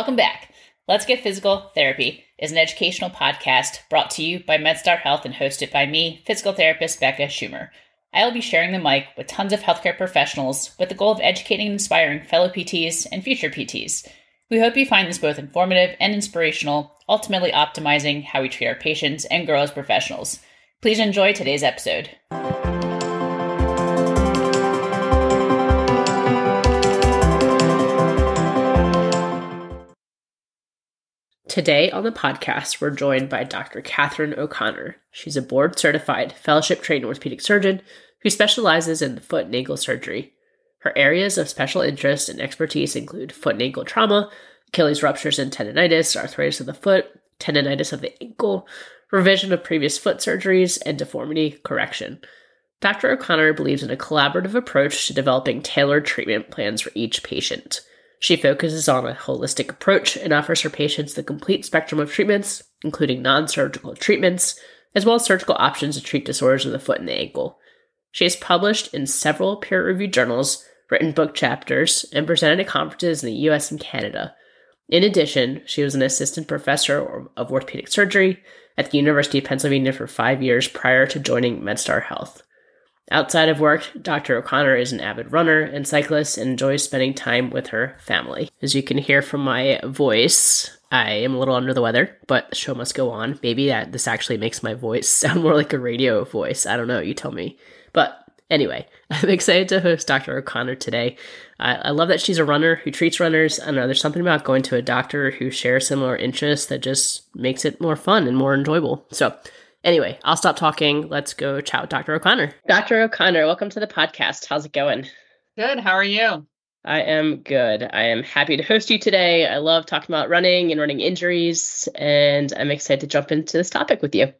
Welcome back. Let's Get Physical Therapy is an educational podcast brought to you by MedStar Health and hosted by me, physical therapist Becca Schumer. I will be sharing the mic with tons of healthcare professionals with the goal of educating and inspiring fellow PTs and future PTs. We hope you find this both informative and inspirational, ultimately optimizing how we treat our patients and grow as professionals. Please enjoy today's episode. Today on the podcast, we're joined by Dr. Catherine O'Connor. She's a board certified, fellowship trained orthopedic surgeon who specializes in foot and ankle surgery. Her areas of special interest and expertise include foot and ankle trauma, Achilles ruptures and tendonitis, arthritis of the foot, tendonitis of the ankle, revision of previous foot surgeries, and deformity correction. Dr. O'Connor believes in a collaborative approach to developing tailored treatment plans for each patient. She focuses on a holistic approach and offers her patients the complete spectrum of treatments, including non surgical treatments, as well as surgical options to treat disorders of the foot and the ankle. She has published in several peer reviewed journals, written book chapters, and presented at conferences in the US and Canada. In addition, she was an assistant professor of orthopedic surgery at the University of Pennsylvania for five years prior to joining MedStar Health. Outside of work, Dr. O'Connor is an avid runner and cyclist and enjoys spending time with her family. As you can hear from my voice, I am a little under the weather, but the show must go on. Maybe that this actually makes my voice sound more like a radio voice. I don't know, you tell me. But anyway, I'm excited to host Dr. O'Connor today. I, I love that she's a runner who treats runners. I don't know, there's something about going to a doctor who shares similar interests that just makes it more fun and more enjoyable. So Anyway, I'll stop talking. Let's go chat with Dr. O'Connor. Dr. O'Connor, welcome to the podcast. How's it going? Good. How are you? I am good. I am happy to host you today. I love talking about running and running injuries, and I'm excited to jump into this topic with you.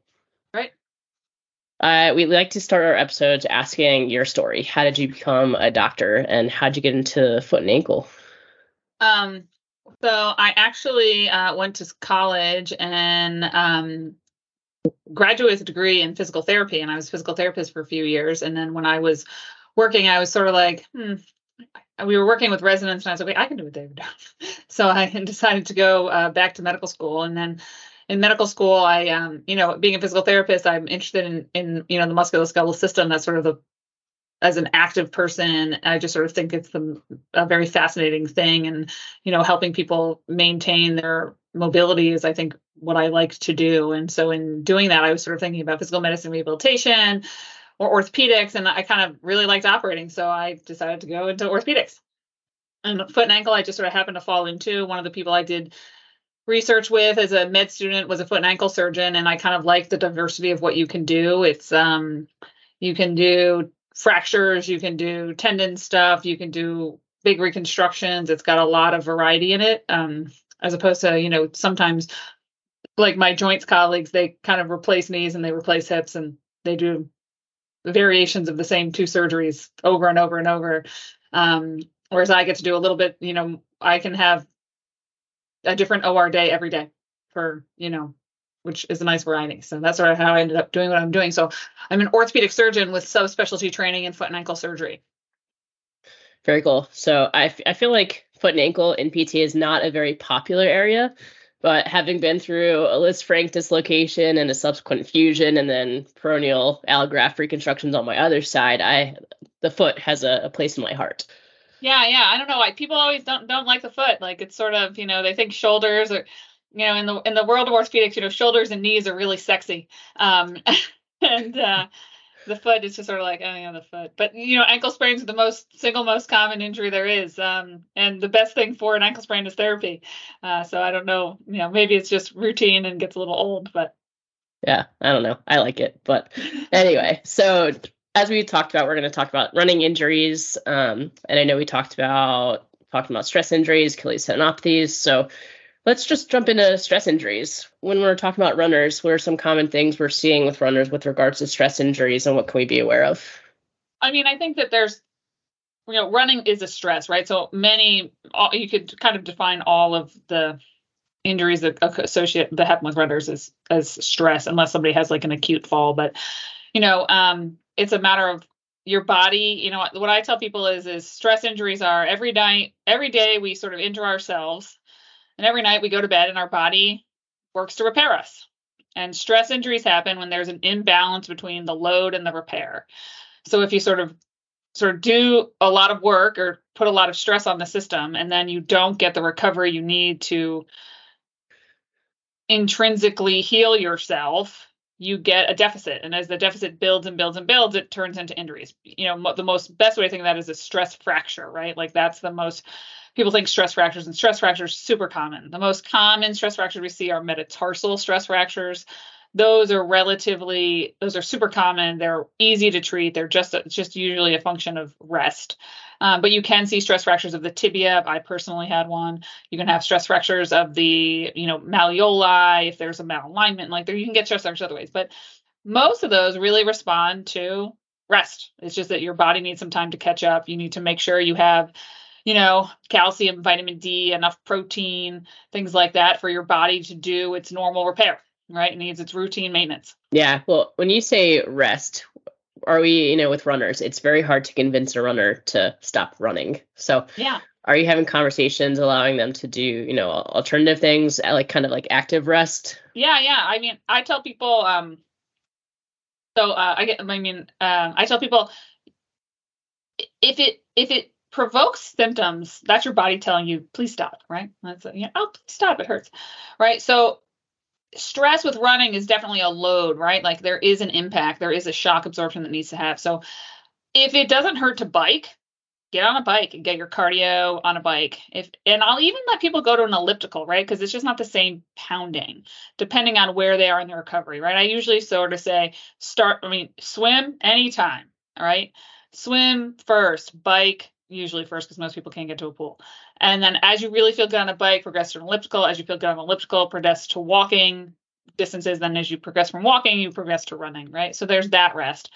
Right. Uh, we like to start our episodes asking your story. How did you become a doctor, and how did you get into foot and ankle? Um, so I actually uh, went to college and um, graduate with a degree in physical therapy and I was a physical therapist for a few years. And then when I was working, I was sort of like, hmm, we were working with residents and I was like, I can do what they've done. so I decided to go uh, back to medical school. And then in medical school, I, um, you know, being a physical therapist, I'm interested in, in, you know, the musculoskeletal system. That's sort of the, as an active person, I just sort of think it's the, a very fascinating thing. And, you know, helping people maintain their mobility is, I think, what I like to do. And so in doing that, I was sort of thinking about physical medicine rehabilitation or orthopedics, and I kind of really liked operating. So I decided to go into orthopedics. And foot and ankle, I just sort of happened to fall into. One of the people I did research with as a med student was a foot and ankle surgeon, and I kind of like the diversity of what you can do. It's um, you can do fractures, you can do tendon stuff, you can do big reconstructions. It's got a lot of variety in it. Um, as opposed to, you know, sometimes like my joints colleagues, they kind of replace knees and they replace hips and they do variations of the same two surgeries over and over and over. Um, whereas I get to do a little bit, you know, I can have a different OR day every day for, you know, which is a nice variety. So that's sort of how I ended up doing what I'm doing. So I'm an orthopedic surgeon with subspecialty training in foot and ankle surgery. Very cool. So I, f- I feel like foot and ankle in PT is not a very popular area. But having been through a Lisfranc dislocation and a subsequent fusion and then peroneal allograft reconstructions on my other side, I the foot has a, a place in my heart. Yeah, yeah. I don't know why people always don't don't like the foot. Like it's sort of, you know, they think shoulders or you know, in the in the world of orthopedics, you know, shoulders and knees are really sexy. Um and uh the foot is just sort of like oh yeah the foot. But you know ankle sprains are the most single most common injury there is um, and the best thing for an ankle sprain is therapy. Uh, so i don't know you know maybe it's just routine and gets a little old but yeah i don't know. I like it but anyway so as we talked about we're going to talk about running injuries um, and i know we talked about talking about stress injuries achilles tendinopathies so Let's just jump into stress injuries. When we're talking about runners, what are some common things we're seeing with runners with regards to stress injuries and what can we be aware of? I mean, I think that there's, you know, running is a stress, right? So many, all, you could kind of define all of the injuries that associate that happen with runners as as stress, unless somebody has like an acute fall. But you know, um, it's a matter of your body. You know, what I tell people is, is stress injuries are every night, every day we sort of injure ourselves And every night we go to bed and our body works to repair us. And stress injuries happen when there's an imbalance between the load and the repair. So if you sort of sort of do a lot of work or put a lot of stress on the system and then you don't get the recovery you need to intrinsically heal yourself you get a deficit and as the deficit builds and builds and builds it turns into injuries you know the most best way to think of that is a stress fracture right like that's the most people think stress fractures and stress fractures super common. The most common stress fractures we see are metatarsal stress fractures. Those are relatively those are super common. They're easy to treat. They're just it's just usually a function of rest. Um, but you can see stress fractures of the tibia. I personally had one. You can have stress fractures of the you know malleoli if there's a malalignment like there you can get stress fractures other ways. But most of those really respond to rest. It's just that your body needs some time to catch up. You need to make sure you have you know, calcium, vitamin D, enough protein, things like that for your body to do its normal repair right? It needs its routine maintenance. Yeah. Well, when you say rest, are we, you know, with runners, it's very hard to convince a runner to stop running. So, yeah. Are you having conversations allowing them to do, you know, alternative things, uh, like kind of like active rest? Yeah, yeah. I mean, I tell people, um, so uh, I get, I mean, um, I tell people if it if it provokes symptoms, that's your body telling you, please stop, right? That's you know, oh, stop, it hurts, right? So stress with running is definitely a load, right? Like there is an impact, there is a shock absorption that needs to have. So if it doesn't hurt to bike, get on a bike and get your cardio on a bike. If and I'll even let people go to an elliptical, right? Because it's just not the same pounding, depending on where they are in their recovery, right? I usually sort of say start, I mean, swim anytime, all right? Swim first, bike usually first because most people can't get to a pool. And then as you really feel good on a bike, progress to an elliptical. As you feel good on elliptical, progress to walking distances. Then as you progress from walking, you progress to running, right? So there's that rest.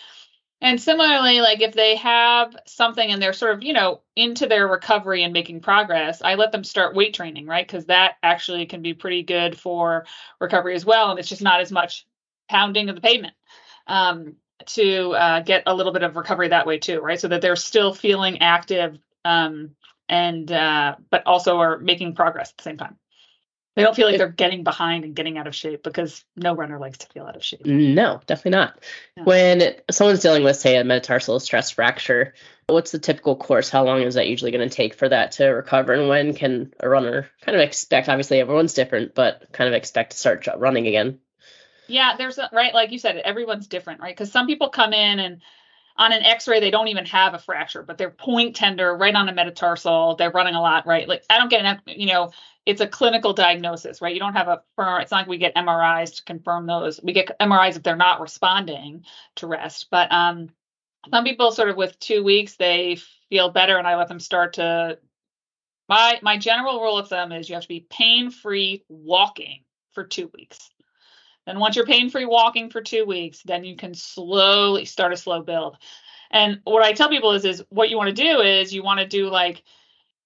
And similarly, like if they have something and they're sort of, you know, into their recovery and making progress, I let them start weight training, right? Because that actually can be pretty good for recovery as well. And it's just not as much pounding of the pavement. Um, to uh, get a little bit of recovery that way too, right? So that they're still feeling active um, and uh, but also are making progress at the same time. They don't feel like they're getting behind and getting out of shape because no runner likes to feel out of shape. No, definitely not. When someone's dealing with, say, a metatarsal stress fracture, what's the typical course? How long is that usually going to take for that to recover? And when can a runner kind of expect? Obviously, everyone's different, but kind of expect to start running again. Yeah, there's a, right, like you said, everyone's different, right? Because some people come in and on an x-ray they don't even have a fracture but they're point tender right on a metatarsal they're running a lot right? Like i don't get enough you know it's a clinical diagnosis right? You don't have a firm it's not like we get mris to confirm those we get mris if they're not responding to rest but um some people sort of with two weeks they feel better and i let them start to my my general rule of thumb is you have to be pain free walking for two weeks then once you're pain free walking for two weeks, then you can slowly start a slow build. And what I tell people is, is what you want to do is you want to do like,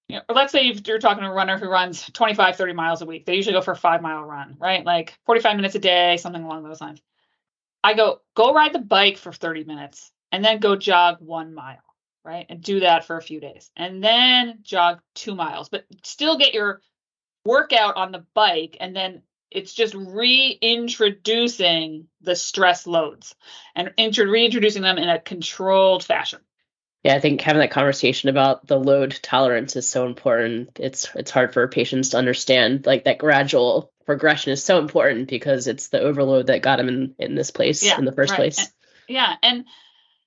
you know, let's say you're talking to a runner who runs 25, 30 miles a week. They usually go for a five mile run, right? Like 45 minutes a day, something along those lines. I go, go ride the bike for 30 minutes and then go jog one mile, right? And do that for a few days. And then jog two miles, but still get your workout on the bike and then it's just reintroducing the stress loads and reintroducing them in a controlled fashion. Yeah, I think having that conversation about the load tolerance is so important. It's it's hard for patients to understand. Like that gradual progression is so important because it's the overload that got them in in this place yeah, in the first right. place. And, yeah, and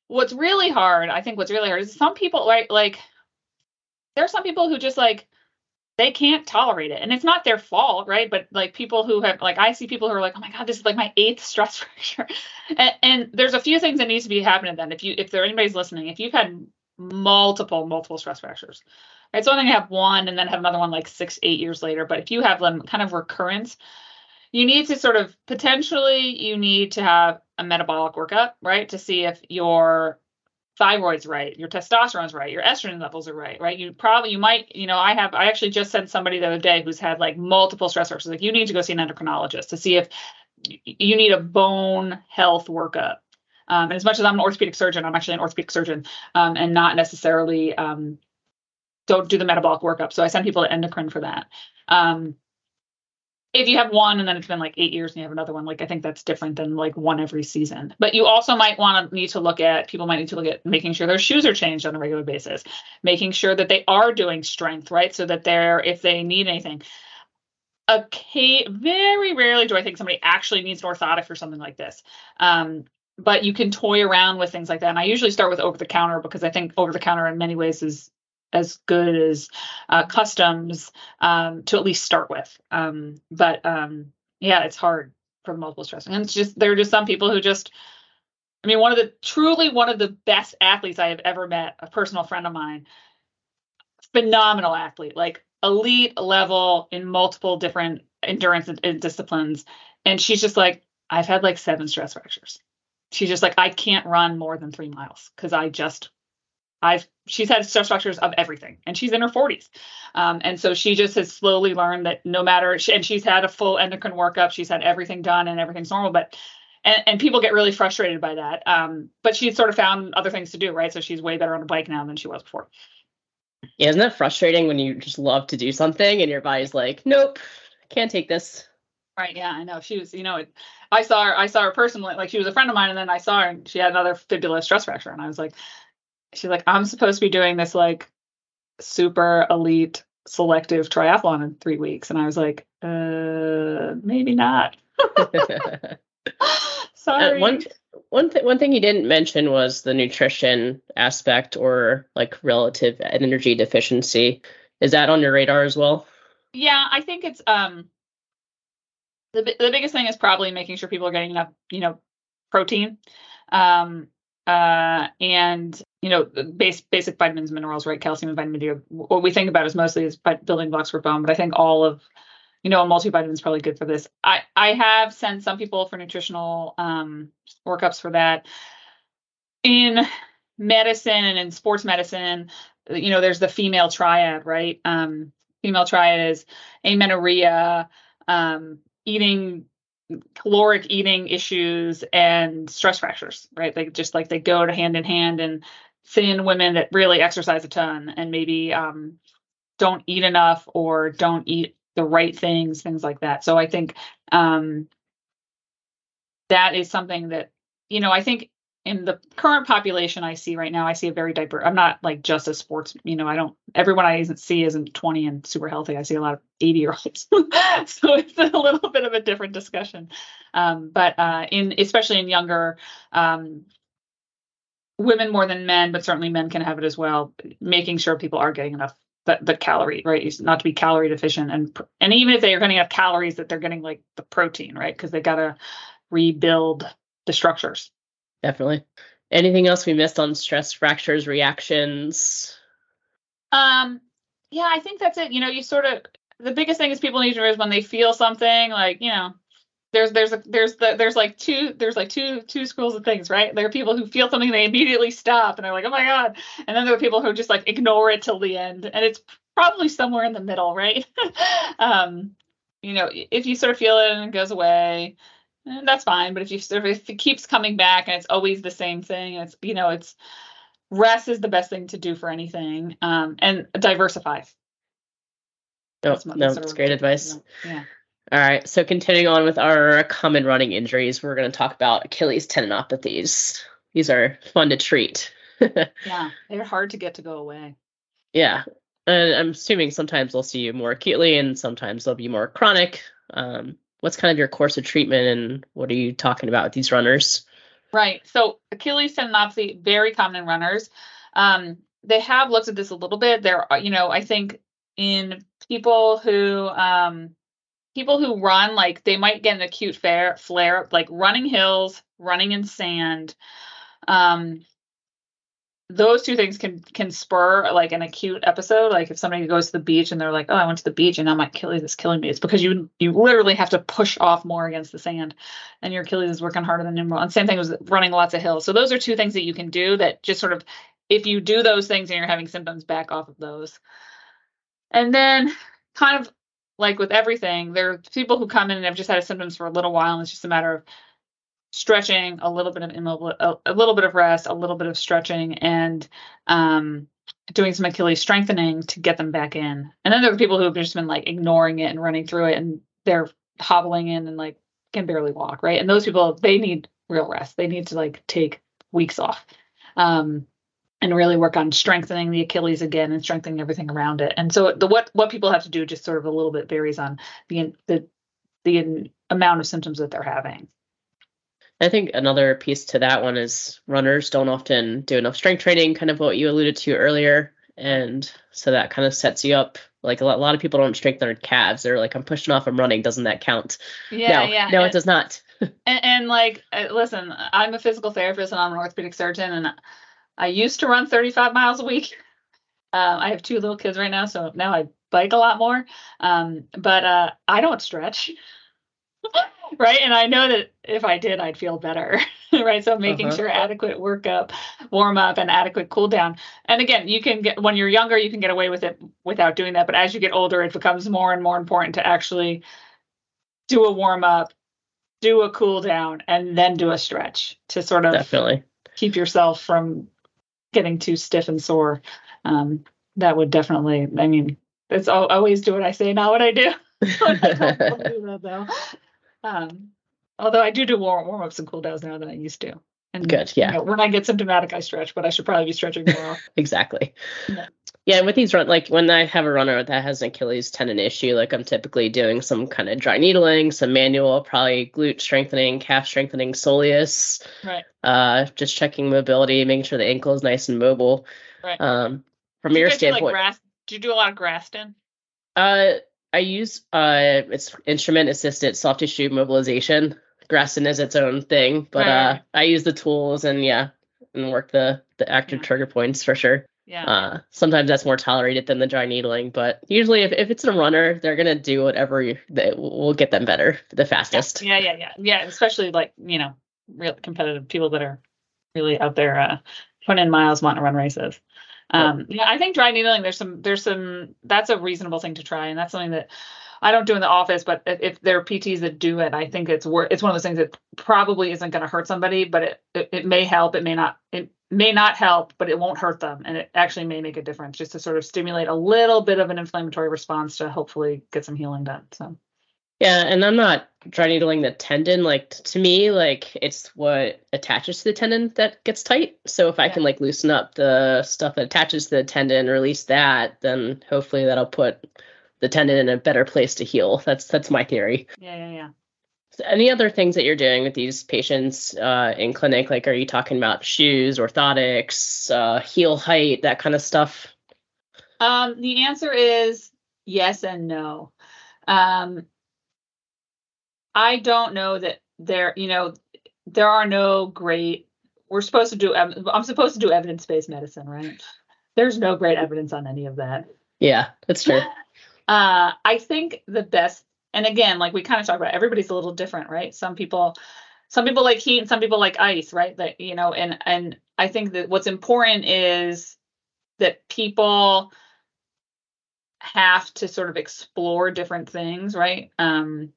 what's really hard, I think what's really hard is some people right like there are some people who just like they can't tolerate it. And it's not their fault right? But like people who have like i see people who are like oh my god this is like my eighth stress fracture. And, and there's a few things that needs to be happening then. If you if there anybody's listening if you've had multiple multiple stress fractures right? So i think have one and then have another one like six eight years later. But if you have them kind of recurrence you need to sort of potentially you need to have a metabolic workup right? To see if your thyroid's right, your testosterone's right, your estrogen levels are right, right? You probably you might, you know, I have I actually just sent somebody the other day who's had like multiple stressors. Like you need to go see an endocrinologist to see if you need a bone health workup. Um, and as much as I'm an orthopedic surgeon, I'm actually an orthopedic surgeon um, and not necessarily um, don't do the metabolic workup. So I send people to endocrine for that. Um, if you have one and then it's been like eight years and you have another one, like I think that's different than like one every season. But you also might want to need to look at people might need to look at making sure their shoes are changed on a regular basis, making sure that they are doing strength, right? So that they're if they need anything. Okay, very rarely do I think somebody actually needs an orthotic for something like this. Um, but you can toy around with things like that. And I usually start with over the counter because I think over the counter in many ways is as good as uh, customs um, to at least start with. Um, but um, yeah, it's hard for multiple stress, and it's just there are just some people who just. I mean, one of the truly one of the best athletes I have ever met, a personal friend of mine, phenomenal athlete, like elite level in multiple different endurance and disciplines, and she's just like, I've had like seven stress fractures. She's just like, I can't run more than three miles because I just I've she's had stress fractures of everything, and she's in her 40s, um, and so she just has slowly learned that no matter and she's had a full endocrine workup, she's had everything done, and everything's normal, but. And, and people get really frustrated by that. Um, but she's sort of found other things to do, right? So she's way better on a bike now than she was before. Yeah, isn't that frustrating when you just love to do something and your body's like, nope, can't take this. Right. Yeah, I know. She was, you know, it, I saw her, I saw her personally, like she was a friend of mine, and then I saw her and she had another fibula stress fracture. And I was like, she's like, I'm supposed to be doing this like super elite selective triathlon in three weeks. And I was like, uh, maybe not. Sorry. Uh, one one th- one thing you didn't mention was the nutrition aspect or like relative energy deficiency. Is that on your radar as well? Yeah, I think it's um the the biggest thing is probably making sure people are getting enough, you know, protein. Um uh and you know, base, basic vitamins, minerals, right? Calcium and vitamin D. What we think about is mostly is building blocks for bone, but I think all of, you know, a multivitamin is probably good for this. I I have sent some people for nutritional um, workups for that. In medicine and in sports medicine, you know, there's the female triad, right? Um, female triad is amenorrhea, um, eating caloric eating issues and stress fractures, right? They just like they go to hand in hand and thin women that really exercise a ton and maybe um, don't eat enough or don't eat the right things, things like that. So I think um, that is something that, you know, I think in the current population I see right now, I see a very diverse. I'm not like just a sports, you know, I don't, everyone I see isn't 20 and super healthy. I see a lot of 80 year olds. so it's a little bit of a different discussion. Um, but uh, in, especially in younger, um, women more than men, but certainly men can have it as well. Making sure people are getting enough the, the calorie, right? Not to be calorie deficient, and and even if they are getting enough calories, that they're getting like the protein, right? Because they got to rebuild the structures. Definitely. Anything else we missed on stress fractures reactions? Um, yeah, I think that's it. You know, you sort of the biggest thing is people need to realize when they feel something like you know there's there's a, there's the there's like two there's like two two schools of things right? There are people who feel something they immediately stop and they're like oh my god. And then there are people who just like ignore it till the end. And it's probably somewhere in the middle right? Um you know if you sort of feel it and it goes away eh, that's fine. But if you sort of if it keeps coming back and it's always the same thing it's you know it's rest is the best thing to do for anything um and diversify. Oh, no, that's great advice. Yeah. All right, so continuing on with our common running injuries, we're going to talk about Achilles tendinopathies. These are fun to treat. yeah, they're hard to get to go away. Yeah, and I'm assuming sometimes they'll see you more acutely, and sometimes they'll be more chronic. Um, what's kind of your course of treatment, and what are you talking about with these runners? Right. So Achilles tendinopathy very common in runners. Um, they have looked at this a little bit. There, are, you know, I think in people who um, people who run like they might get an acute flare flare like running hills running in sand um those two things can can spur like an acute episode. Like if somebody goes to the beach and they're like oh i went to the beach and now my achilles is killing me it's because you you literally have to push off more against the sand and your achilles is working harder than normal. And same thing with running lots of hills. So those are two things that you can do that just sort of if you do those things and you're having symptoms back off of those. And then kind of like with everything, there are people who come in and have just had symptoms for a little while, and it's just a matter of stretching, a little bit of immobile, a, a little bit of rest, a little bit of stretching, and um, doing some Achilles strengthening to get them back in. And then there are people who have just been like ignoring it and running through it, and they're hobbling in and like can barely walk, right? And those people they need real rest. They need to like take weeks off. Um, and really work on strengthening the Achilles again and strengthening everything around it. And so the what what people have to do just sort of a little bit varies on the the the amount of symptoms that they're having. I think another piece to that one is runners don't often do enough strength training, kind of what you alluded to earlier. And so that kind of sets you up. Like a lot, a lot of people don't strengthen their calves. They're like, I'm pushing off, I'm running. Doesn't that count? Yeah, no, yeah. No, and, it does not. and, and like, uh, listen, I'm a physical therapist and I'm an orthopedic surgeon, and I used to run 35 miles a week. Um, I have two little kids right now, so now I bike a lot more. Um, but uh, I don't stretch. right. And I know that if I did, I'd feel better. right. So making uh-huh. sure adequate workup, warm up, and adequate cool down. And again, you can get when you're younger, you can get away with it without doing that. But as you get older, it becomes more and more important to actually do a warm up, do a cool down, and then do a stretch to sort of definitely keep yourself from getting too stiff and sore. Um, that would definitely, I mean, it's always do what I say, not what I do. I don't do that though. Um, although I do do warm, warm ups and cool downs now than I used to. And good, yeah. You know, when I get symptomatic, I stretch, but I should probably be stretching more. exactly. Yeah. yeah, and with these run, like when I have a runner that has an Achilles tendon issue, like I'm typically doing some kind of dry needling, some manual, probably glute strengthening, calf strengthening, soleus. Right. Uh, just checking mobility, making sure the ankle is nice and mobile. Right. Um, from do your standpoint, like grass, do you do a lot of Graston? Uh, I use uh, it's instrument assisted soft tissue mobilization. Graston is its own thing, but right. uh, I use the tools and yeah, and work the the active yeah. trigger points for sure. Yeah. Uh, sometimes that's more tolerated than the dry needling, but usually if, if it's a runner, they're gonna do whatever you, that will get them better the fastest. Yeah, yeah, yeah, yeah. Especially like you know, real competitive people that are really out there uh, putting in miles, wanting to run races. Um, yeah, I think dry needling. There's some. There's some. That's a reasonable thing to try, and that's something that I don't do in the office. But if, if there are PTs that do it, I think it's worth. It's one of those things that probably isn't going to hurt somebody, but it, it it may help. It may not. It may not help, but it won't hurt them, and it actually may make a difference just to sort of stimulate a little bit of an inflammatory response to hopefully get some healing done. So. Yeah, and I'm not dry needling the tendon. Like to me, like it's what attaches to the tendon that gets tight. So if I yeah. can like loosen up the stuff that attaches to the tendon, and release that, then hopefully that'll put the tendon in a better place to heal. That's that's my theory. Yeah, yeah, yeah. So any other things that you're doing with these patients uh, in clinic? Like, are you talking about shoes, orthotics, uh, heel height, that kind of stuff? Um, the answer is yes and no. Um, I don't know that there, you know, there are no great. We're supposed to do. I'm supposed to do evidence-based medicine, right? There's no great evidence on any of that. Yeah, that's true. Uh, I think the best, and again, like we kind of talk about, everybody's a little different, right? Some people, some people like heat, and some people like ice, right? That you know, and and I think that what's important is that people have to sort of explore different things, right? Um,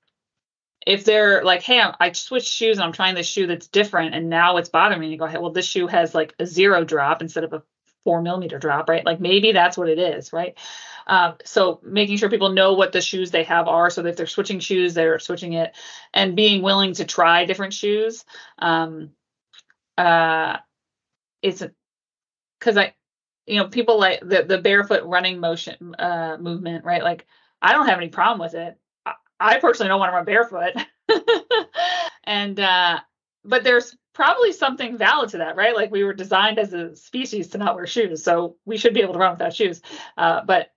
if they're like, hey, I switched shoes and I'm trying this shoe that's different and now it's bothering me, you go, hey, well, this shoe has like a zero drop instead of a four millimeter drop, right? Like maybe that's what it is, right? Um, so making sure people know what the shoes they have are, so that if they're switching shoes, they're switching it, and being willing to try different shoes. Um, uh, it's because I, you know, people like the the barefoot running motion uh, movement, right? Like I don't have any problem with it. I personally don't want to run barefoot. and uh but there's probably something valid to that, right? Like we were designed as a species to not wear shoes, so we should be able to run without shoes. Uh, but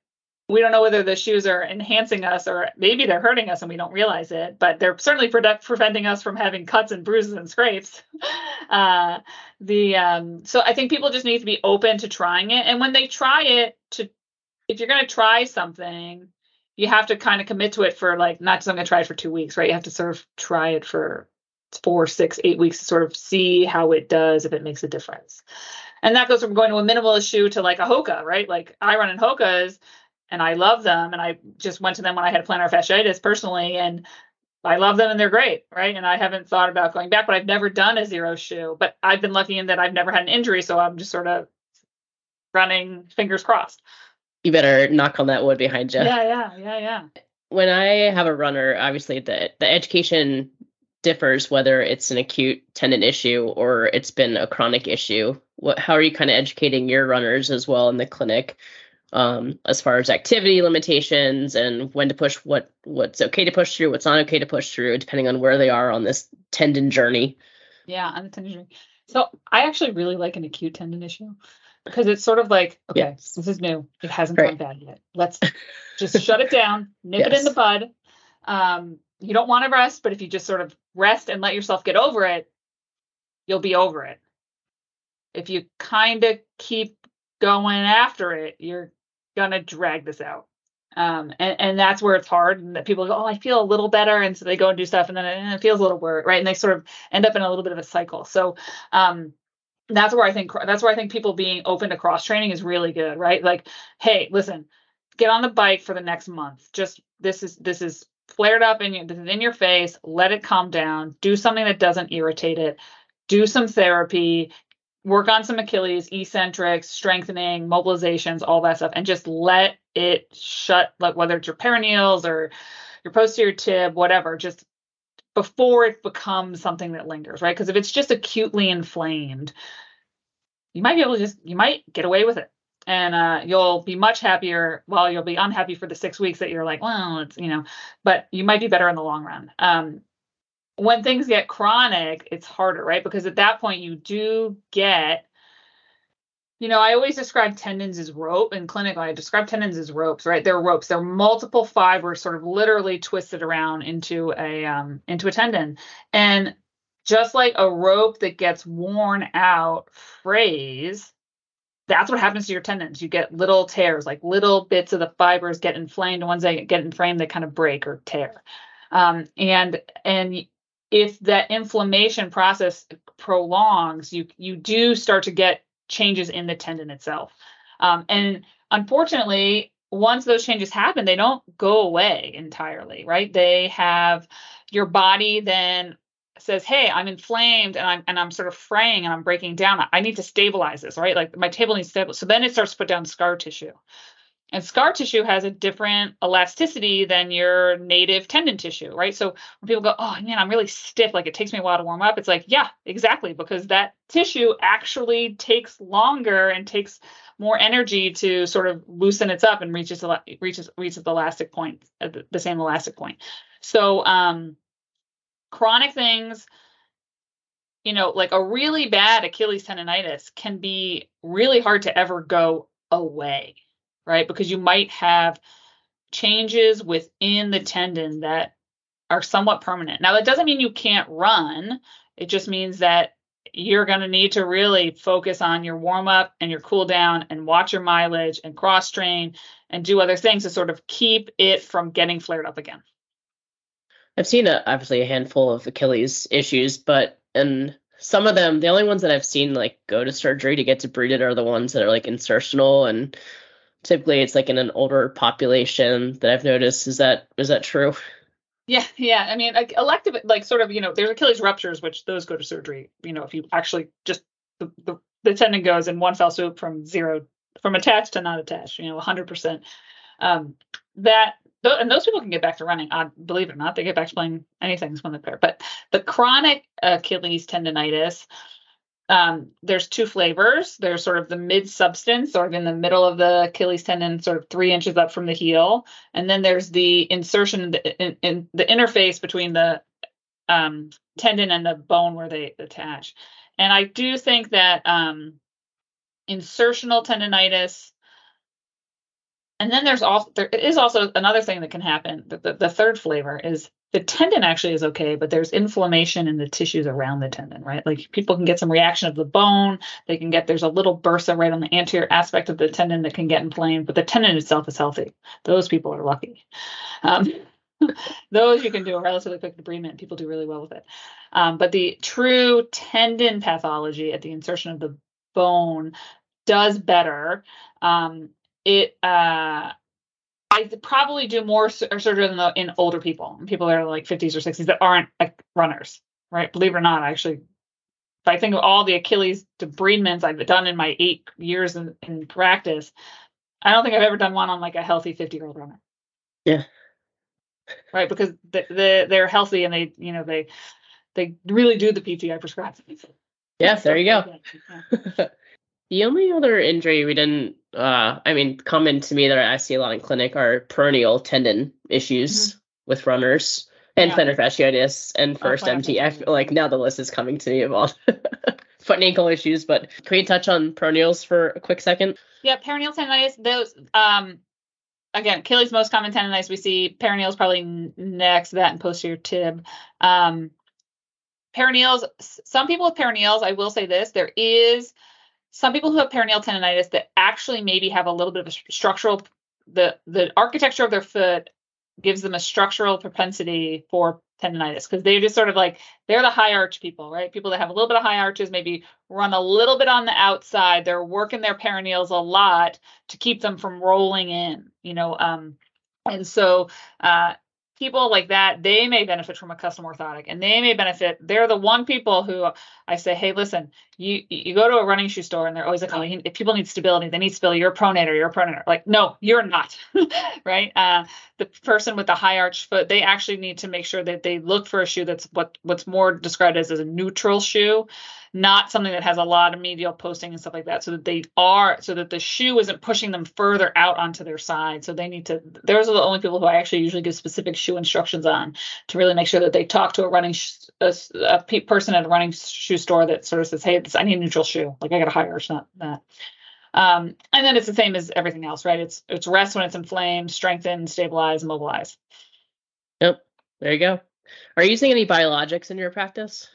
we don't know whether the shoes are enhancing us or maybe they're hurting us and we don't realize it. But they're certainly pre- preventing us from having cuts and bruises and scrapes. uh, the um, so I think people just need to be open to trying it, and when they try it, to if you're going to try something, you have to kind of commit to it for like not just I'm gonna try it for two weeks, right? You have to sort of try it for four, six, eight weeks to sort of see how it does, if it makes a difference. And that goes from going to a minimalist shoe to like a Hoka, right? Like I run in Hokas and I love them. And I just went to them when I had plantar fasciitis personally. And I love them and they're great, right? And I haven't thought about going back, but I've never done a zero shoe. But I've been lucky in that I've never had an injury. So I'm just sort of running fingers crossed you better knock on that wood behind you. Yeah, yeah, yeah, yeah. when I have a runner, obviously the the education differs whether it's an acute tendon issue or it's been a chronic issue. What how are you kind of educating your runners as well in the clinic um, as far as activity limitations and when to push what what's okay to push through, what's not okay to push through, depending on where they are on this tendon journey. Yeah, on the tendon journey. So I actually really like an acute tendon issue because it's sort of like, okay, yes. this is new. It hasn't right. gone bad yet. Let's just shut it down, nip yes. it in the bud. Um, you don't want to rest, but if you just sort of rest and let yourself get over it, you'll be over it. If you kind of keep going after it, you're gonna drag this out. Um, and, and that's where it's hard and that people go, oh, I feel a little better. And so they go and do stuff and then it, and it feels a little worse, right? And they sort of end up in a little bit of a cycle. So um, that's where I think that's where I think people being open to cross training is really good, right? Like, hey, listen, get on the bike for the next month. Just this is this is flared up in your this is in your face. Let it calm down. Do something that doesn't irritate it. Do some therapy work on some Achilles, eccentrics, strengthening, mobilizations, all that stuff, and just let it shut, like whether it's your peroneals or your posterior tib, whatever, just before it becomes something that lingers, right? Because if it's just acutely inflamed, you might be able to just, you might get away with it. And uh, you'll be much happier. Well, you'll be unhappy for the six weeks that you're like, well, it's, you know, but you might be better in the long run. Um, when things get chronic, it's harder, right? Because at that point, you do get, you know, I always describe tendons as rope in clinical. I describe tendons as ropes, right? They're ropes. They're multiple fibers, sort of literally twisted around into a um, into a tendon, and just like a rope that gets worn out, frays. That's what happens to your tendons. You get little tears, like little bits of the fibers get inflamed. Once they get inflamed, they kind of break or tear. Um, and and if that inflammation process prolongs, you you do start to get changes in the tendon itself. Um, and unfortunately, once those changes happen, they don't go away entirely, right? They have your body then says, "Hey, I'm inflamed and I'm and I'm sort of fraying and I'm breaking down. I need to stabilize this, right? Like my table needs to stabilize." So then it starts to put down scar tissue. And scar tissue has a different elasticity than your native tendon tissue, right? So when people go, oh man, I'm really stiff, like it takes me a while to warm up, it's like, yeah, exactly, because that tissue actually takes longer and takes more energy to sort of loosen its up and reaches reaches reaches the elastic point, the same elastic point. So um, chronic things, you know, like a really bad Achilles tendonitis can be really hard to ever go away right? Because you might have changes within the tendon that are somewhat permanent. Now, that doesn't mean you can't run, it just means that you're going to need to really focus on your warm up and your cool down and watch your mileage and cross train and do other things to sort of keep it from getting flared up again. I've seen a, obviously a handful of Achilles issues, but and some of them, the only ones that I've seen like go to surgery to get debrided are the ones that are like insertional and typically it's like in an older population that I've noticed. Is that is that true? Yeah, yeah. I mean, like elective, like sort of, you know, there's Achilles ruptures, which those go to surgery. You know, if you actually just the, the, the tendon goes in one fell swoop from zero, from attached to not attached. You know, 100%. Um, that and those people can get back to running. I believe it or not, they get back to playing anything when they're there. But the chronic Achilles tendonitis um, there's two flavors. There's sort of the mid substance, sort of in the middle of the Achilles tendon, sort of three inches up from the heel, and then there's the insertion in, in the interface between the um, tendon and the bone where they attach. And I do think that um, insertional tendonitis, and then there's also there is also another thing that can happen. The, the, the third flavor is the tendon actually is okay, but there's inflammation in the tissues around the tendon, right? Like people can get some reaction of the bone. They can get there's a little bursa right on the anterior aspect of the tendon that can get inflamed, but the tendon itself is healthy. Those people are lucky. Um, those you can do a relatively quick debridement. People do really well with it. Um, but the true tendon pathology at the insertion of the bone does better. Um, it uh, I probably do more surgery in, the, in older people, people that are like 50s or 60s that aren't like runners, right? Believe it or not, actually, if I think of all the Achilles debridements I've done in my eight years in, in practice, I don't think I've ever done one on like a healthy 50 year old runner. Yeah. right? Because the, the, they're healthy and they, you know, they they really do the PT I prescribe. Yeah, there you go. Yeah. The only other injury we didn't, uh, I mean, common to me that I see a lot in clinic are peroneal tendon issues mm-hmm. with runners and yeah. plantar fasciitis and oh, first oh, MT. I feel like now the list is coming to me of all foot and ankle issues, but can we touch on peroneals for a quick second? Yeah, peroneal tendonitis, those, um, again, Achilles most common tendonitis we see. Peroneals probably next that and posterior tib. Um, peroneals, some people with peroneals, I will say this, there is some people who have peroneal tendonitis that actually maybe have a little bit of a structural the the architecture of their foot gives them a structural propensity for tendonitis because they're just sort of like they're the high arch people, right? People that have a little bit of high arches, maybe run a little bit on the outside. They're working their peroneals a lot to keep them from rolling in, you know. Um, and so uh, people like that, they may benefit from a custom orthotic and they may benefit. They're the one people who I say, hey, listen, you you go to a running shoe store and they're always like, oh, if people need stability, they need stability. You're a pronator, you're a pronator. Like, no, you're not, right? Uh, the person with the high arch foot, they actually need to make sure that they look for a shoe that's what what's more described as, as a neutral shoe not something that has a lot of medial posting and stuff like that so that they are so that the shoe isn't pushing them further out onto their side. So they need to those are the only people who i actually usually give specific shoe instructions on to really make sure that they talk to a running sh- a, a person at a running shoe store that sort of says hey i need a neutral shoe. Like i got a high arch not that. Um, and then it's the same as everything else right? It's it's rest when it's inflamed strengthen stabilize mobilize yep. There you go. Are you using any biologics in your practice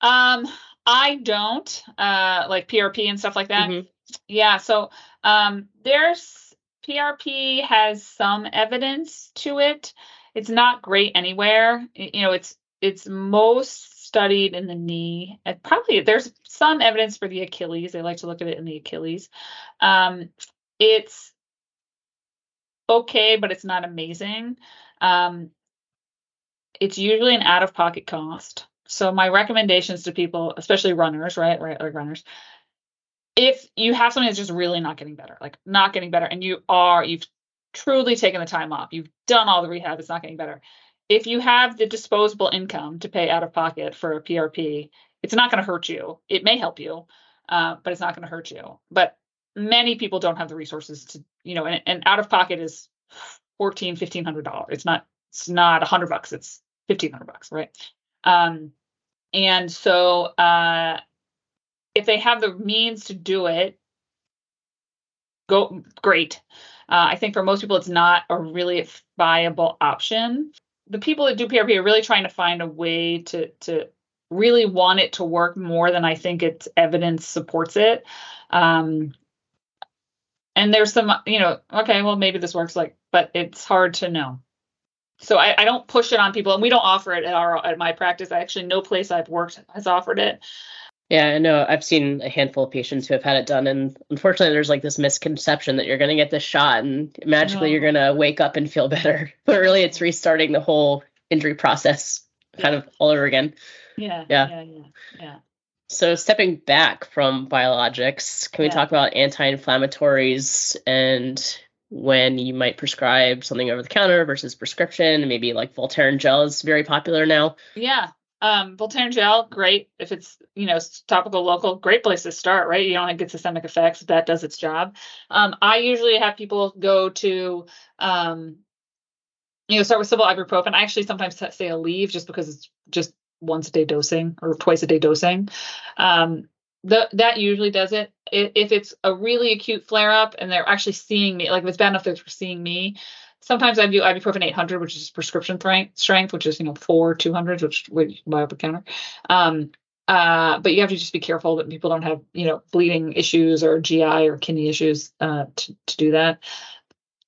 um, I don't uh like PRP and stuff like that. Mm-hmm. Yeah, so um there's PRP has some evidence to it. It's not great anywhere. You know, it's it's most studied in the knee. And probably there's some evidence for the Achilles. They like to look at it in the Achilles. Um, it's okay, but it's not amazing. Um, it's usually an out of pocket cost. So my recommendations to people, especially runners, right, right, like runners, if you have something that's just really not getting better, like not getting better, and you are, you've truly taken the time off, you've done all the rehab, it's not getting better. If you have the disposable income to pay out of pocket for a PRP, it's not going to hurt you. It may help you, uh, but it's not going to hurt you. But many people don't have the resources to, you know, and, and out of pocket is fourteen, fifteen hundred dollars. It's not, it's not a hundred bucks. It's fifteen hundred bucks, right? Um, and so uh, if they have the means to do it, go great. Uh, I think for most people, it's not a really viable option. The people that do PRP are really trying to find a way to to really want it to work more than I think its evidence supports it. Um, and there's some, you know, okay, well maybe this works, like, but it's hard to know so I, I, don't push it on people and we don't offer it at our at my practice. I actually no place i've worked has offered it. Yeah i know. I've seen a handful of patients who have had it done and unfortunately there's like this misconception that you're going to get this shot and magically you're going to wake up and feel better. But really it's restarting the whole injury process kind yeah. of all over again. Yeah yeah. yeah yeah, yeah. So stepping back from biologics, can we yeah. talk about anti-inflammatories and when you might prescribe something over the counter versus prescription. Maybe like Voltaren gel is very popular now. Yeah. Um, Voltaren gel, great. If it's, you know, topical local, great place to start, right? You don't get systemic effects. That does its job. Um, I usually have people go to, um, you know, start with simple ibuprofen. I actually sometimes say Aleve just because it's just once a day dosing or twice a day dosing. Um, the, that usually does it. If it's a really acute flare up and they're actually seeing me, like if it's bad enough they're seeing me, sometimes I do ibuprofen 800, which is prescription strength, which is you know four 200s, which we buy up a counter. Um, uh, but you have to just be careful that people don't have you know bleeding issues or GI or kidney issues uh, to to do that.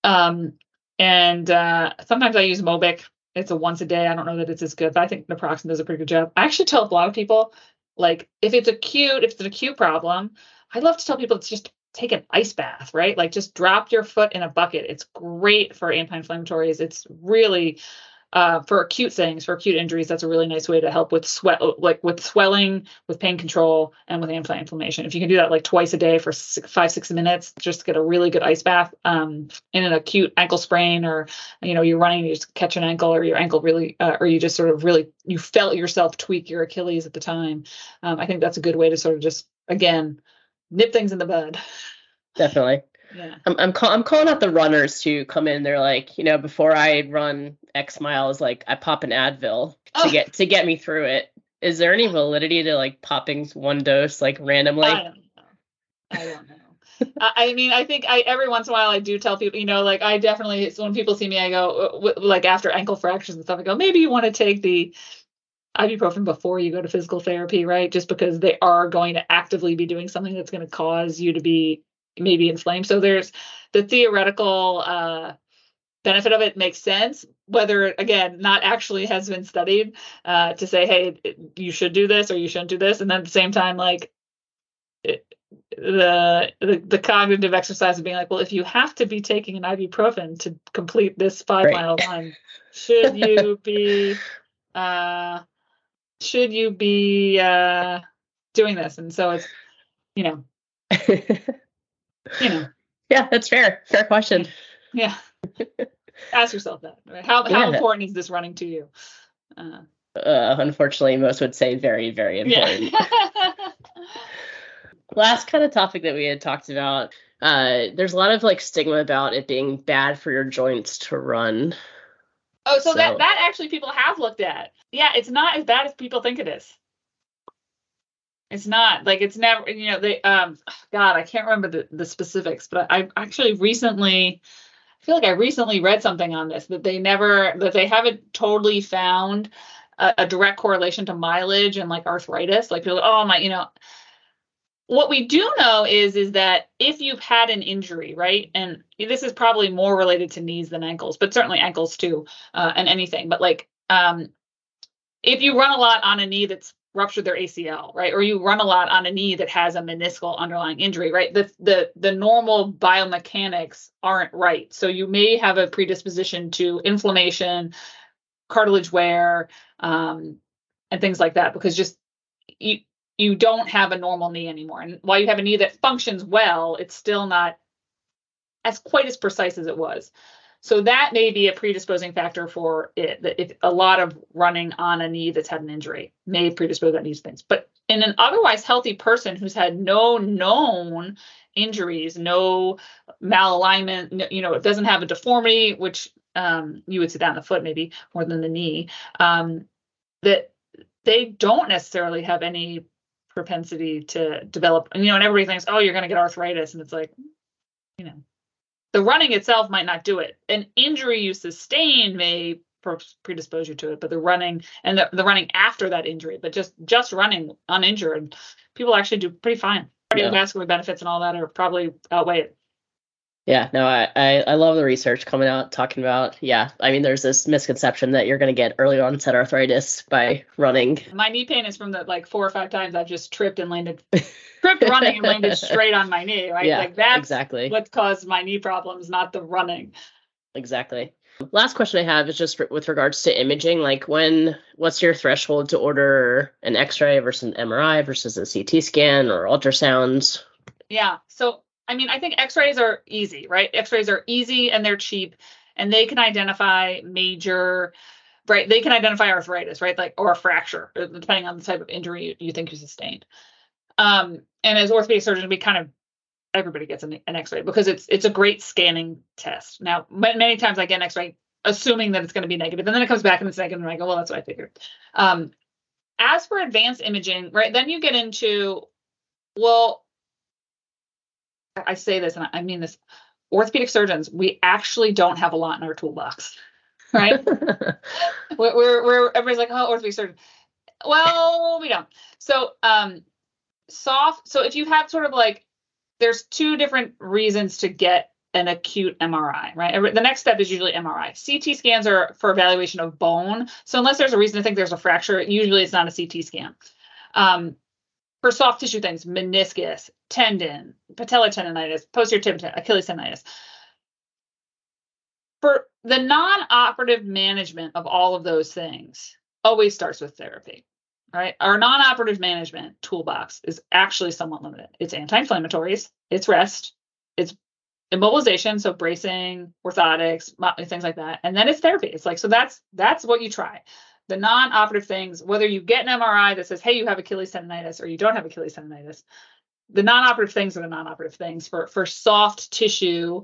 Um, and uh, sometimes I use Mobic. It's a once a day. I don't know that it's as good, but I think naproxen does a pretty good job. I actually tell a lot of people like if it's acute, if it's an acute problem, I love to tell people it's just take an ice bath, right? Like just drop your foot in a bucket. It's great for anti-inflammatories. It's really uh, for acute things, for acute injuries, that's a really nice way to help with sweat, like with swelling, with pain control, and with anti-inflammation. If you can do that like twice a day for six, five, six minutes, just get a really good ice bath um, in an acute ankle sprain, or you know you're running, you just catch an ankle, or your ankle really, uh, or you just sort of really you felt yourself tweak your Achilles at the time. Um, I think that's a good way to sort of just again nip things in the bud. Definitely. Yeah. I'm I'm, call, I'm calling out the runners to come in. They're like, you know, before I run X miles, like I pop an Advil to Oh. get to get me through it. Is there any validity to like popping one dose like randomly? I don't know. I don't know. I mean, I think I every once in a while I do tell people, you know, like I definitely so when people see me, I go like after ankle fractures and stuff, I go maybe you want to take the ibuprofen before you go to physical therapy, right? Just because they are going to actively be doing something that's going to cause you to be maybe inflamed. So there's the theoretical uh, benefit of it makes sense. Whether again, not actually has been studied uh, to say, hey, you should do this or you shouldn't do this, and then at the same time, like it, the, the the cognitive exercise of being like, well, if you have to be taking an ibuprofen to complete this five Right. mile run, should you be uh should you be uh doing this? And so it's you know, you know, yeah, that's fair. Fair question. yeah. Ask yourself that. How how Yeah. important is this running to you? Uh, Uh, unfortunately, most would say very, very important. yeah. last kind of topic that we had talked about uh there's a lot of like stigma about it being bad for your joints to run Oh, so, So- that that actually people have looked at. Yeah, it's not as bad as people think it is. It's not like it's never you know they um God I can't remember the the specifics, but I actually recently I feel like I recently read something on this that they never that they haven't totally found a, a direct correlation to mileage and like arthritis. Like people, oh my, you know, what we do know is is that if you've had an injury right and this is probably more related to knees than ankles but certainly ankles too uh, and anything but like um if you run a lot on a knee that's ruptured their acl right or you run a lot on a knee that has a meniscal underlying injury right the the the normal biomechanics aren't right so you may have a predisposition to inflammation cartilage wear um and things like that because just you you don't have a normal knee anymore. And while you have a knee that functions well, it's still not as quite as precise as it was. So that may be a predisposing factor for it. If a lot of running on a knee that's had an injury may predispose that knee to things. But in an otherwise healthy person who's had no known injuries, no malalignment, no, you know, it doesn't have a deformity, which um, you would that in the foot maybe more than the knee, um, that they don't necessarily have any propensity to develop you know and everybody thinks oh you're going to get arthritis and it's like you know the running itself might not do it an injury you sustain may predispose you to it but the running and the, the running after that injury but just just running uninjured people actually do pretty fine Yeah. cardiovascular benefits and all that are probably outweigh it yeah no I, I i love the research coming out talking about yeah i mean there's this misconception that you're going to get early onset arthritis by running. My knee pain is from the like four or five times i've just tripped and landed tripped running and landed straight on my knee right? Yeah like that's exactly. what caused my knee problems not the running. Exactly. Last question i have is just with regards to imaging like when what's your threshold to order an x-ray versus an mri versus a ct scan or ultrasounds? Yeah. So, I mean, I think x rays are easy, right? X rays are easy and they're cheap and they can identify major, right? They can identify arthritis, right? Like, or a fracture, uh, depending on the type of injury you, you think you sustained. Um, and as orthopedic surgeons, we kind of, everybody gets an, an x ray because it's, it's a great scanning test. Now, ma- many times I get an x ray assuming that it's going to be negative, and then it comes back and it's negative, and I go, well, that's what I figured. Um, as for advanced imaging, right, then you get into, well, I say this and I mean this orthopedic surgeons, we actually don't have a lot in our toolbox, right? we're, we're, we're everybody's like, oh, orthopedic surgeon. Well, we don't. So, um, soft. So if you have sort of like, there's two different reasons to get an acute MRI, right? The next step is usually MRI. CT scans are for evaluation of bone. So unless there's a reason to think there's a fracture, usually it's not a CT scan. Um, for soft tissue things, meniscus, tendon, patellar tendonitis, posterior tib, Achilles tendonitis. for the non-operative management of all of those things always starts with therapy right? Our non-operative management toolbox is actually somewhat limited. It's anti-inflammatories it's rest it's immobilization so bracing orthotics things like that and then it's therapy. It's like so that's that's what you try the non-operative things whether you get an mri that says hey you have achilles tendonitis or you don't have achilles tendonitis the non-operative things are the non-operative things for for soft tissue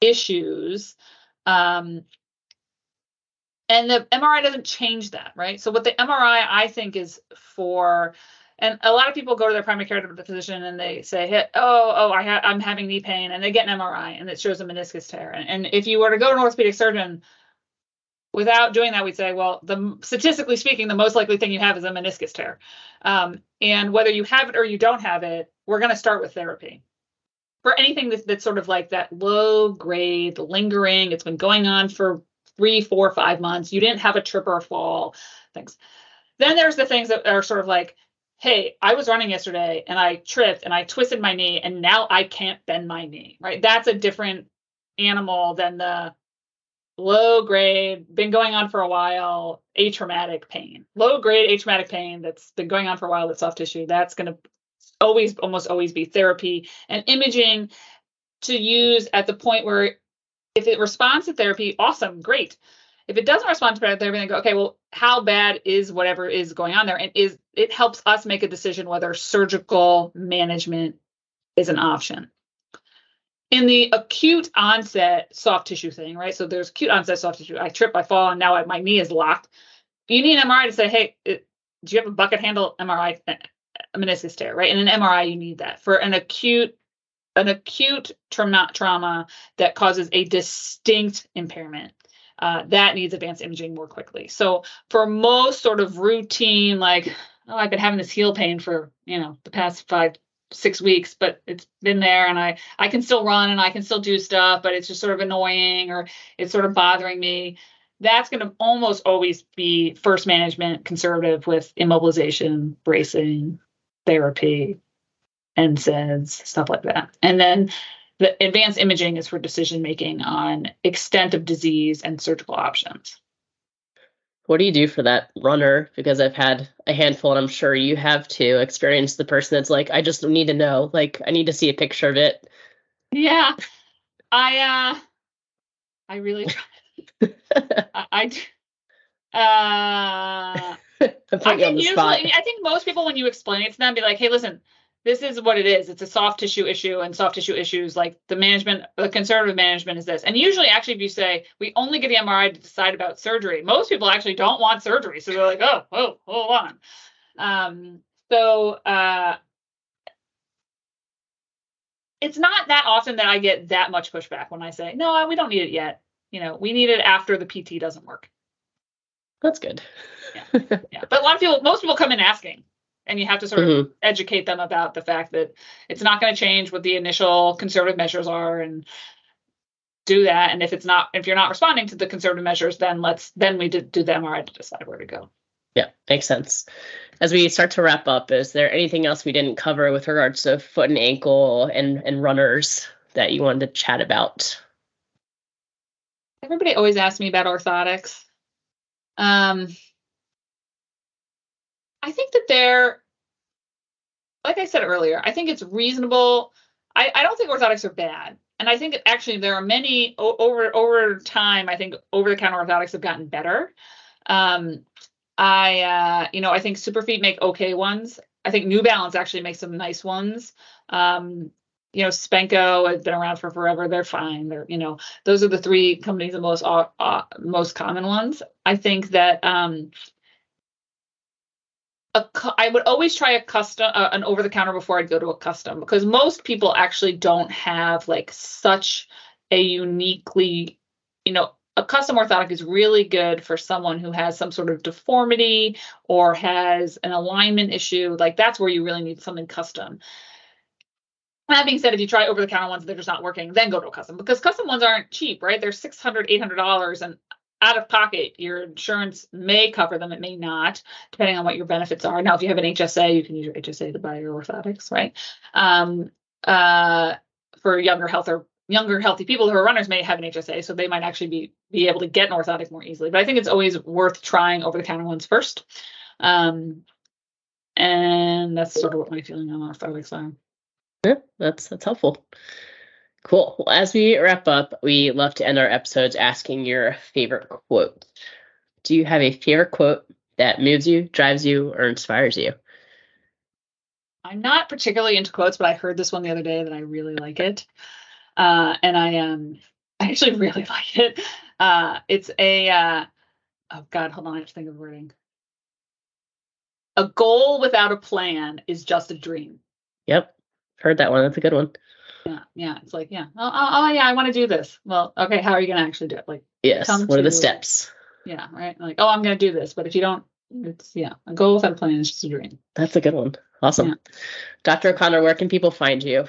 issues um, and the MRI doesn't change that, right? So what the MRI I think is for, and a lot of people go to their primary care physician and they say, hey, "Oh, oh, I I'm having knee pain," and they get an MRI and it shows a meniscus tear. And, and if you were to go to an orthopedic surgeon without doing that, we'd say, well, the statistically speaking, the most likely thing you have is a meniscus tear. Um, and whether you have it or you don't have it, we're going to start with therapy. For anything that's, that's sort of like that low grade lingering it's been going on for three four five months you didn't have a trip or a fall things. Then there's the things that are sort of like hey i was running yesterday and i tripped and i twisted my knee and now i can't bend my knee right? That's a different animal than the low grade been going on for a while atraumatic pain. Low grade atraumatic pain that's been going on for a while that's soft tissue that's going to always almost always be therapy and imaging to use at the point where if it responds to therapy awesome great. If it doesn't respond to therapy then go okay well how bad is whatever is going on there? And is it helps us make a decision whether surgical management is an option in the acute onset soft tissue thing right so there's acute onset soft tissue i trip i fall and now I, my knee is locked you need an mri to say hey it, do you have a bucket handle mri a uh, uh, meniscus tear, right? In an MRI, you need that for an acute an acute trauma trauma that causes a distinct impairment. Uh, that needs advanced imaging more quickly. So for most sort of routine, like oh, I've been having this heel pain for you know the past five six weeks, but it's been there, and I I can still run and I can still do stuff, but it's just sort of annoying or it's sort of bothering me that's going to almost always be first management conservative with immobilization, bracing, therapy, and NSAIDs, stuff like that. And then the advanced imaging is for decision making on extent of disease and surgical options. What do you do for that runner? Because I've had a handful, and I'm sure you have too, experienced the person that's like, I just need to know, like, I need to see a picture of it. Yeah. I, uh, I really try. I, I, uh, I think usually, I think most people, when you explain it to them, be like, "Hey, listen, this is what it is. It's a soft tissue issue, and soft tissue issues like the management, the conservative management is this." And usually, actually, if you say we only get the MRI to decide about surgery, most people actually don't want surgery, so they're like, "Oh, oh, hold on." Um, so uh, it's not that often that I get that much pushback when I say, "No, we don't need it yet." You know, we need it after the PT doesn't work. That's good. yeah. yeah. But a lot of people, most people come in asking, and you have to sort of mm-hmm. educate them about the fact that it's not going to change what the initial conservative measures are and do that. And if it's not, if you're not responding to the conservative measures, then let's, then we do, do the MRI to decide where to go. Yeah, makes sense. As we start to wrap up, is there anything else we didn't cover with regards to foot and ankle and, and runners that you wanted to chat about? Everybody always asks me about orthotics. Um, I think that they're, like I said earlier, I think it's reasonable. I, I don't think orthotics are bad. And I think actually there are many over over time. I think over the counter orthotics have gotten better. Um, I uh, you know I think Superfeet make okay ones. I think New Balance actually makes some nice ones. Um, you know, Spenco has been around for forever. They're fine. They're, you know, those are the three companies, the most uh, uh, most common ones. I think that um, a, I would always try a custom, uh, an over the counter before I'd go to a custom because most people actually don't have like such a uniquely, you know, a custom orthotic is really good for someone who has some sort of deformity or has an alignment issue. Like that's where you really need something custom. That being said, if you try over the counter ones, they're just not working, then go to a custom because custom ones aren't cheap, right? They're $600, $800 and out of pocket. Your insurance may cover them, it may not, depending on what your benefits are. Now, if you have an HSA, you can use your HSA to buy your orthotics, right? Um, uh, for younger, healthier, younger healthy people who are runners may have an HSA, so they might actually be be able to get an orthotic more easily. But I think it's always worth trying over the counter ones first. Um, and that's sort of what my feeling on orthotics are. Yeah, that's that's helpful. Cool. Well, as we wrap up, we love to end our episodes asking your favorite quote. Do you have a favorite quote that moves you, drives you, or inspires you? I'm not particularly into quotes, but I heard this one the other day that I really like it. Uh, and I um I actually really like it. Uh, it's a uh, oh god, hold on, I have to think of the wording. A goal without a plan is just a dream. Yep, heard that one. That's a good one. Yeah, yeah. It's like, yeah, oh, oh, oh yeah, I want to do this. Well, okay, how are you going to actually do it? Like, yes, what are the steps? Yeah, right. Like, oh, I'm going to do this, but if you don't, it's yeah, a goal without a plan is just a dream. That's a good one. Awesome, yeah. Dr. O'Connor. Where can people find you?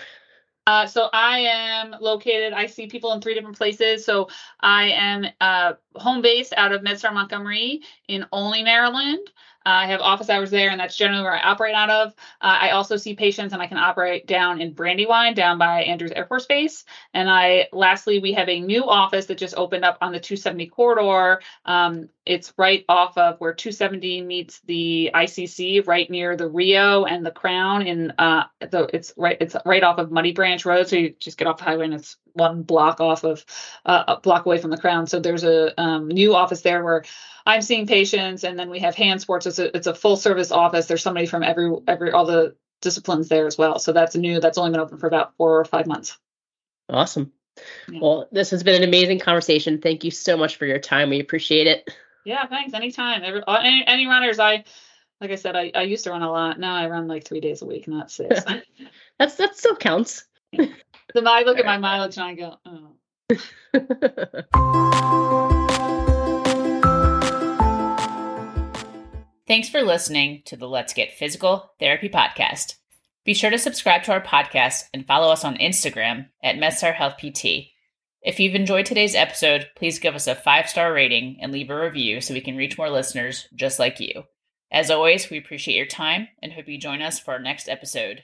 Uh, so I am located. I see people in three different places. So I am uh, home based out of MedStar Montgomery in Olney, Maryland. I have office hours there, and that's generally where I operate out of. Uh, I also see patients, and I can operate down in Brandywine, down by Andrews Air Force Base. And I, lastly, we have a new office that just opened up on the 270 corridor. Um, it's right off of where 270 meets the ICC, right near the Rio and the Crown. In uh, the it's right it's right off of Muddy Branch Road, so you just get off the highway, and it's one block off of uh, a block away from the Crown. So there's a um, new office there where I'm seeing patients, and then we have hand sports. It's a it's a full service office. There's somebody from every every all the disciplines there as well. So that's new. That's only been open for about four or five months. Awesome. Yeah. Well, this has been an amazing conversation. Thank you so much for your time. We appreciate it. Yeah, thanks. Anytime. Every, uh, any, any runners, I like I said, I, I used to run a lot. Now I run like three days a week, not six. That's that still counts. so I look at my mileage and I go, oh. Thanks for listening to the Let's Get Physical Therapy podcast. Be sure to subscribe to our podcast and follow us on Instagram at MedStar Health PT. If you've enjoyed today's episode, please give us a five star rating and leave a review so we can reach more listeners just like you. As always, we appreciate your time and hope you join us for our next episode.